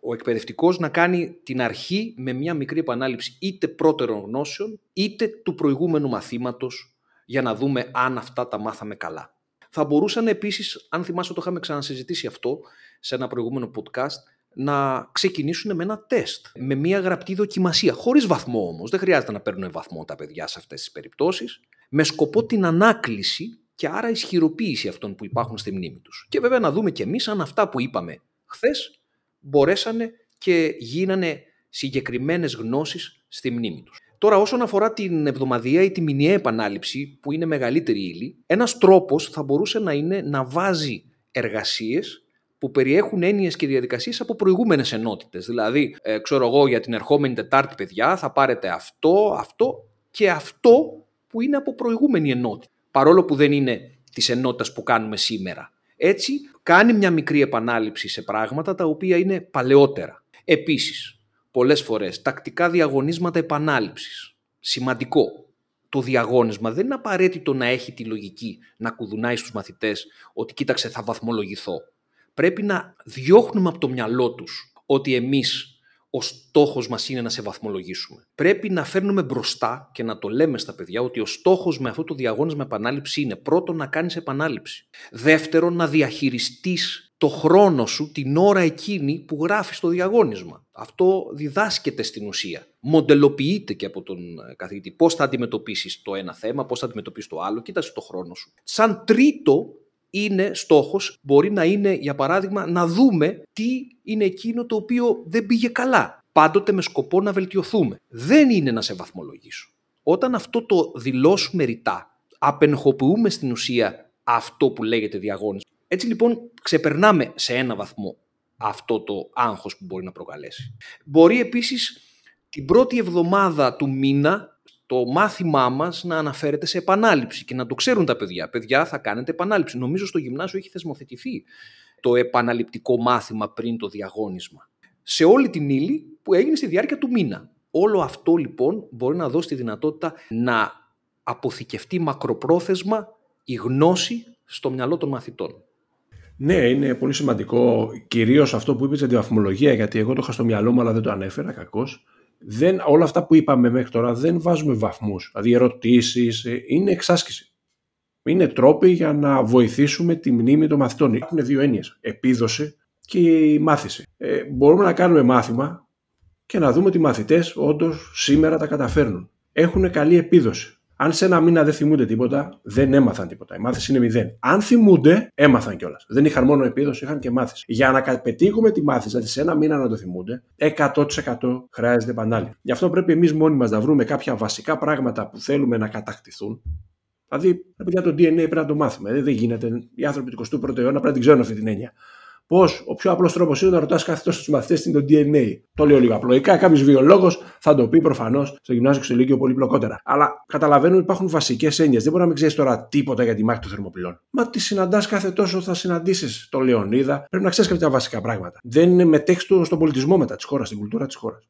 ο εκπαιδευτικός να κάνει την αρχή με μια μικρή επανάληψη είτε πρώτερων γνώσεων είτε του προηγούμενου μαθήματος για να δούμε αν αυτά τα μάθαμε καλά. Θα μπορούσαν επίσης, αν θυμάσαι το είχαμε ξανασυζητήσει αυτό σε ένα προηγούμενο podcast, να ξεκινήσουν με ένα τεστ, με μια γραπτή δοκιμασία, χωρίς βαθμό όμως. Δεν χρειάζεται να παίρνουν βαθμό τα παιδιά σε αυτές τις περιπτώσεις, με σκοπό την ανάκληση και άρα ισχυροποίηση αυτών που υπάρχουν στη μνήμη τους. Και βέβαια να δούμε κι εμείς αν αυτά που είπαμε χθες μπορέσανε και γίνανε συγκεκριμένες γνώσεις στη μνήμη τους. Τώρα, όσον αφορά την εβδομαδία ή τη μηνιαία επανάληψη, που είναι μεγαλύτερη ύλη, ένας τρόπος θα μπορούσε να είναι να βάζει εργασίες που περιέχουν έννοιες και διαδικασίες από προηγούμενες ενότητες. Δηλαδή, ε, ξέρω εγώ, για την ερχόμενη Τετάρτη, παιδιά, θα πάρετε αυτό, αυτό και αυτό που είναι από προηγούμενη ενότητα. Παρόλο που δεν είναι της ενότητας που κάνουμε σήμερα. Έτσι, κάνει μια μικρή επανάληψη σε πράγματα τα οποία είναι παλαιότερα. Επίσης, πολλές φορές τακτικά διαγωνίσματα επανάληψης. Σημαντικό. Το διαγώνισμα δεν είναι απαραίτητο να έχει τη λογική να κουδουνάει στους μαθητές ότι κοίταξε θα βαθμολογηθώ. Πρέπει να διώχνουμε από το μυαλό τους ότι εμείς ο στόχος μας είναι να σε βαθμολογήσουμε. Πρέπει να φέρνουμε μπροστά και να το λέμε στα παιδιά ότι ο στόχος με αυτό το διαγώνισμα επανάληψη είναι πρώτον να κάνεις επανάληψη. Δεύτερον, να διαχειριστείς το χρόνο σου την ώρα εκείνη που γράφεις το διαγώνισμα. Αυτό διδάσκεται στην ουσία. Μοντελοποιείται και από τον ε, καθηγητή. Πώς θα αντιμετωπίσεις το ένα θέμα, πώς θα αντιμετωπίσεις το άλλο. Κοίτασε το χρόνο σου. Σαν τρίτο είναι στόχος, μπορεί να είναι για παράδειγμα να δούμε τι είναι εκείνο το οποίο δεν πήγε καλά. Πάντοτε με σκοπό να βελτιωθούμε. Δεν είναι να σε βαθμολογήσω. Όταν αυτό το δηλώσουμε ρητά, απενχοποιούμε στην ουσία αυτό που λέγεται διαγώνισμα. Έτσι λοιπόν ξεπερνάμε σε ένα βαθμό αυτό το άγχος που μπορεί να προκαλέσει. Μπορεί επίσης την πρώτη εβδομάδα του μήνα το μάθημά μας να αναφέρεται σε επανάληψη και να το ξέρουν τα παιδιά. Παιδιά θα κάνετε επανάληψη. Νομίζω στο γυμνάσιο έχει θεσμοθετηθεί το επαναληπτικό μάθημα πριν το διαγώνισμα. Σε όλη την ύλη που έγινε στη διάρκεια του μήνα. Όλο αυτό λοιπόν μπορεί να δώσει τη δυνατότητα να αποθηκευτεί μακροπρόθεσμα η γνώση στο μυαλό των μαθητών. Ναι, είναι πολύ σημαντικό. Κυρίως αυτό που είπες για τη βαθμολογία, γιατί εγώ το είχα στο μυαλό μου, αλλά δεν το ανέφερα κακώς. όλα αυτά που είπαμε μέχρι τώρα δεν βάζουμε βαθμούς. Δηλαδή, ερωτήσεις ε, είναι εξάσκηση. Είναι τρόποι για να βοηθήσουμε τη μνήμη των μαθητών. Έχουν δύο έννοιες. Επίδοση και η μάθηση. Ε, μπορούμε να κάνουμε μάθημα και να δούμε ότι οι μαθητές όντως σήμερα τα καταφέρνουν. Έχουν καλή επίδοση. Αν σε ένα μήνα δεν θυμούνται τίποτα, δεν έμαθαν τίποτα. Η μάθηση είναι μηδέν. Αν θυμούνται, έμαθαν κιόλας. Δεν είχαν μόνο επίδοση, είχαν και μάθηση. Για να πετύχουμε τη μάθηση, δηλαδή σε ένα μήνα να το θυμούνται, 100% χρειάζεται επανάληψη. Γι' αυτό πρέπει εμείς μόνοι μας να βρούμε κάποια βασικά πράγματα που θέλουμε να κατακτηθούν. Δηλαδή, παιδιά, το DNA πρέπει να το μάθουμε. Δεν γίνεται. Οι άνθρωποι του 21ου αιώνα πρέπει να την ξέρουν αυτή την έννοια. Πώς ο πιο απλός τρόπος είναι να ρωτάς κάθε τόσο τους μαθητές είναι το DNA. Το λέω λίγο απλοϊκά. Κάποιος βιολόγος θα το πει προφανώς στο γυμνάσιο και στο Λύκειο πολύ πλοκότερα. Αλλά καταλαβαίνω ότι υπάρχουν βασικές έννοιες. Δεν μπορεί να μην ξέρεις τώρα τίποτα για τη μάχη των θερμοπυλών. Μα τη συναντάς κάθε τόσο θα συναντήσεις το Λεωνίδα. Πρέπει να ξέρεις κάποια βασικά πράγματα. Δεν είναι μετέξτο στον πολιτισμό μετά της χώρας, στην κουλτούρα της χώρας.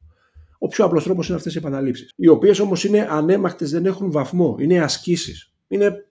Ο πιο απλός τρόπος είναι αυτές οι επαναλήψεις. Οι οποίες όμως είναι ανέμακτε, δεν έχουν βαθμό. Είναι ασκήσεις. Είναι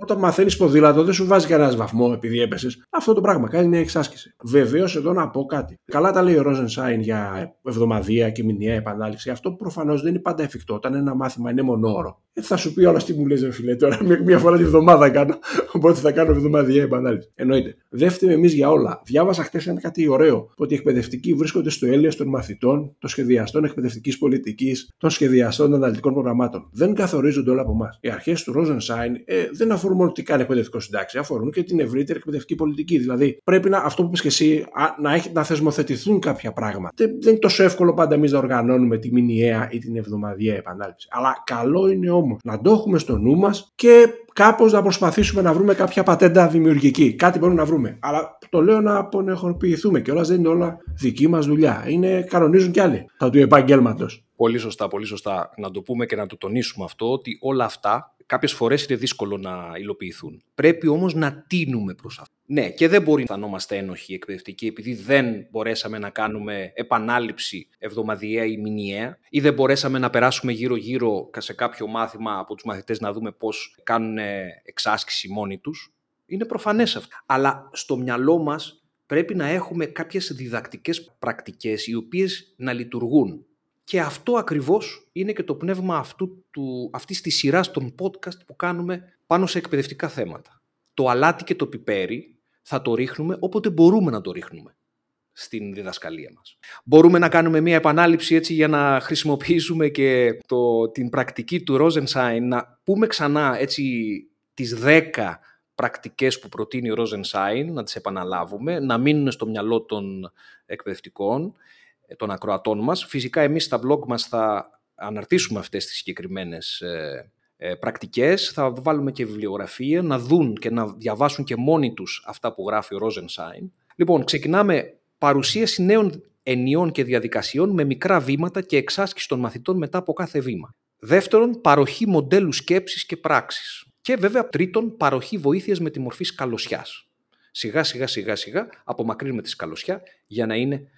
όταν μαθαίνεις ποδήλατο, δεν σου βάζει κανένας βαθμό επειδή έπεσες. Αυτό το πράγμα κάνει μια εξάσκηση. Βεβαίως εδώ να πω κάτι. Καλά τα λέει ο Ρόζενσάιν για εβδομαδία και μηνιαία επανάληψη. Αυτό προφανώς δεν είναι πάντα εφικτό. Όταν ένα μάθημα είναι μονόωρο. Ε, θα σου πει όλα τι μου λε, φίλε, τώρα μία φορά τη βδομάδα κάνω. Οπότε θα κάνω εβδομαδιαία επανάληψη. Εννοείται. Δεύτερο, εμείς για όλα. Διάβασα χτες ένα κάτι ωραίο. Ότι οι εκπαιδευτικοί βρίσκονται στο έλεος των μαθητών, των σχεδιαστών εκπαιδευτικής πολιτικής, των σχεδιαστών αναλυτικών προγραμμάτων. Δεν καθορίζονται όλα από εμάς. Οι αρχές του Ρόζενσάιν ε, δεν αφορούν μόνο τι κάνει εκπαιδευτικό συντάξη, αφορούν και την ευρύτερη εκπαιδευτική πολιτική. Δηλαδή, πρέπει να, αυτό που είπες και εσύ, να, έχει, να θεσμοθετηθούν κάποια πράγματα. Δεν, δεν είναι τόσο εύκολο πάντα εμείς να οργανώνουμε τη μηνιαία ή την εβδομαδιαία επανάληψη. Αλλά καλό είναι όμως να το έχουμε στο νου μας και κάπως να προσπαθήσουμε να βρούμε κάποια πατέντα δημιουργική. Κάτι μπορούμε να βρούμε. Αλλά το λέω να απονεχοποιηθούμε και όλα δεν είναι όλα δική μας δουλειά. Είναι, κανονίζουν κι άλλοι τα του επαγγέλματος. Πολύ σωστά, πολύ σωστά. Να το πούμε και να το τονίσουμε αυτό ότι όλα αυτά κάποιες φορές είναι δύσκολο να υλοποιηθούν. Πρέπει όμως να τίνουμε προς αυτό. Ναι, και δεν μπορεί να αισθανόμαστε ένοχοι εκπαιδευτικοί επειδή δεν μπορέσαμε να κάνουμε επανάληψη εβδομαδιαία ή μηνιαία ή δεν μπορέσαμε να περάσουμε γύρω-γύρω σε κάποιο μάθημα από τους μαθητές να δούμε πώς κάνουν εξάσκηση μόνοι τους. Είναι προφανές αυτό. Αλλά στο μυαλό μας πρέπει να έχουμε κάποιες διδακτικές πρακτικές οι οποίες να λειτουργούν. Και αυτό ακριβώς είναι και το πνεύμα αυτού του, αυτής της σειράς των podcast που κάνουμε πάνω σε εκπαιδευτικά θέματα. Το αλάτι και το πιπέρι θα το ρίχνουμε όποτε μπορούμε να το ρίχνουμε στην διδασκαλία μας. Μπορούμε να κάνουμε μια επανάληψη έτσι για να χρησιμοποιήσουμε και το, την πρακτική του Ρόζενσάιν, να πούμε ξανά έτσι τις 10 πρακτικές που προτείνει ο Ρόζενσάιν, να τις επαναλάβουμε, να μείνουν στο μυαλό των εκπαιδευτικών ε, των ακροατών μας. Φυσικά εμείς στα blog μας θα αναρτήσουμε αυτές τις συγκεκριμένες ε, ε, πρακτικές, θα βάλουμε και βιβλιογραφία, να δουν και να διαβάσουν και μόνοι τους αυτά που γράφει ο Ρόζενσάιν. Λοιπόν, ξεκινάμε παρουσίαση νέων ενιών και διαδικασιών με μικρά βήματα και εξάσκηση των μαθητών μετά από κάθε βήμα. Δεύτερον, παροχή μοντέλου σκέψης και πράξης. Και βέβαια τρίτον, παροχή βοήθειας με τη μορφή σκαλωσιάς. Σιγά σιγά σιγά σιγά απομακρύνουμε τη σκαλωσιά για να είναι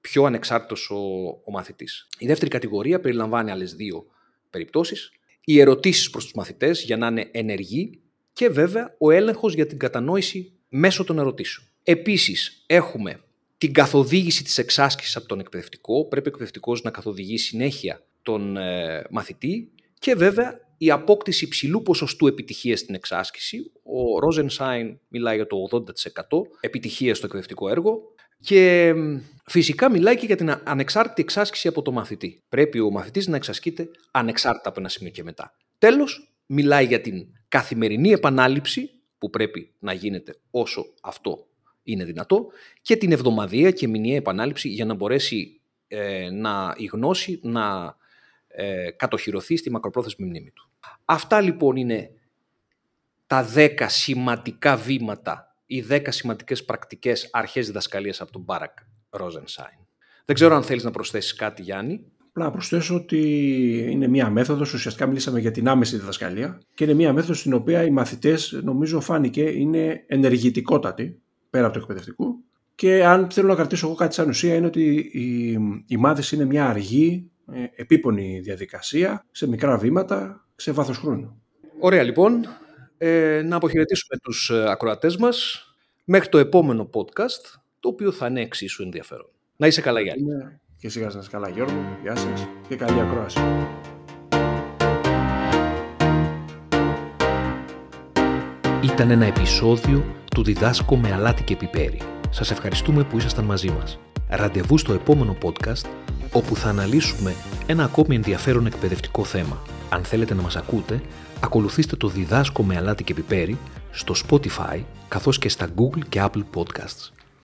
πιο ανεξάρτητος ο, ο μαθητής. Η δεύτερη κατηγορία περιλαμβάνει άλλες δύο περιπτώσεις. Οι ερωτήσεις προς τους μαθητές για να είναι ενεργοί και βέβαια ο έλεγχος για την κατανόηση μέσω των ερωτήσεων. Επίσης έχουμε την καθοδήγηση της εξάσκησης από τον εκπαιδευτικό. Πρέπει ο εκπαιδευτικός να καθοδηγεί συνέχεια τον ε, μαθητή και βέβαια η απόκτηση υψηλού ποσοστού επιτυχίας στην εξάσκηση. Ο Ρόζενσάιν μιλάει για το 80% επιτυχίας στο εκπαιδευτικό έργο και φυσικά μιλάει και για την ανεξάρτητη εξάσκηση από το μαθητή. Πρέπει ο μαθητής να εξασκείται ανεξάρτητα από ένα σημείο και μετά. Τέλος, μιλάει για την καθημερινή επανάληψη που πρέπει να γίνεται όσο αυτό είναι δυνατό και την εβδομαδία και μηνιαία επανάληψη για να μπορέσει ε, να, η γνώση να ε, κατοχυρωθεί στη μακροπρόθεσμη μνήμη του. Αυτά λοιπόν είναι τα 10 σημαντικά βήματα οι 10 σημαντικές πρακτικές αρχές διδασκαλίας από τον Μπάρακ Ρόζενσάιν. Δεν ξέρω αν θέλεις να προσθέσεις κάτι Γιάννη. Να προσθέσω ότι είναι μία μέθοδος, ουσιαστικά μιλήσαμε για την άμεση διδασκαλία και είναι μία μέθοδος στην οποία οι μαθητές νομίζω φάνηκε είναι ενεργητικότατοι πέρα από το εκπαιδευτικό και αν θέλω να κρατήσω εγώ κάτι σαν ουσία είναι ότι η, η μάθηση είναι μια αργή, ε, επίπονη διαδικασία σε μικρά βήματα, σε βάθος χρόνου. Ωραία λοιπόν ε, να αποχαιρετήσουμε τους ε, ακροατές μας μέχρι το επόμενο podcast, το οποίο θα είναι εξίσου ενδιαφέρον. Να είσαι καλά, Γιάννη. Και σιγά σας καλά, Γιώργο. Γεια σας και καλή ακρόαση. Ήταν ένα επεισόδιο του Διδάσκω με αλάτι και πιπέρι. Σας ευχαριστούμε που ήσασταν μαζί μας. Ραντεβού στο επόμενο podcast όπου θα αναλύσουμε ένα ακόμη ενδιαφέρον εκπαιδευτικό θέμα. Αν θέλετε να μας ακούτε, ακολουθήστε το «Διδάσκω με αλάτι και πιπέρι» στο Spotify καθώς και στα Google και Apple Podcasts.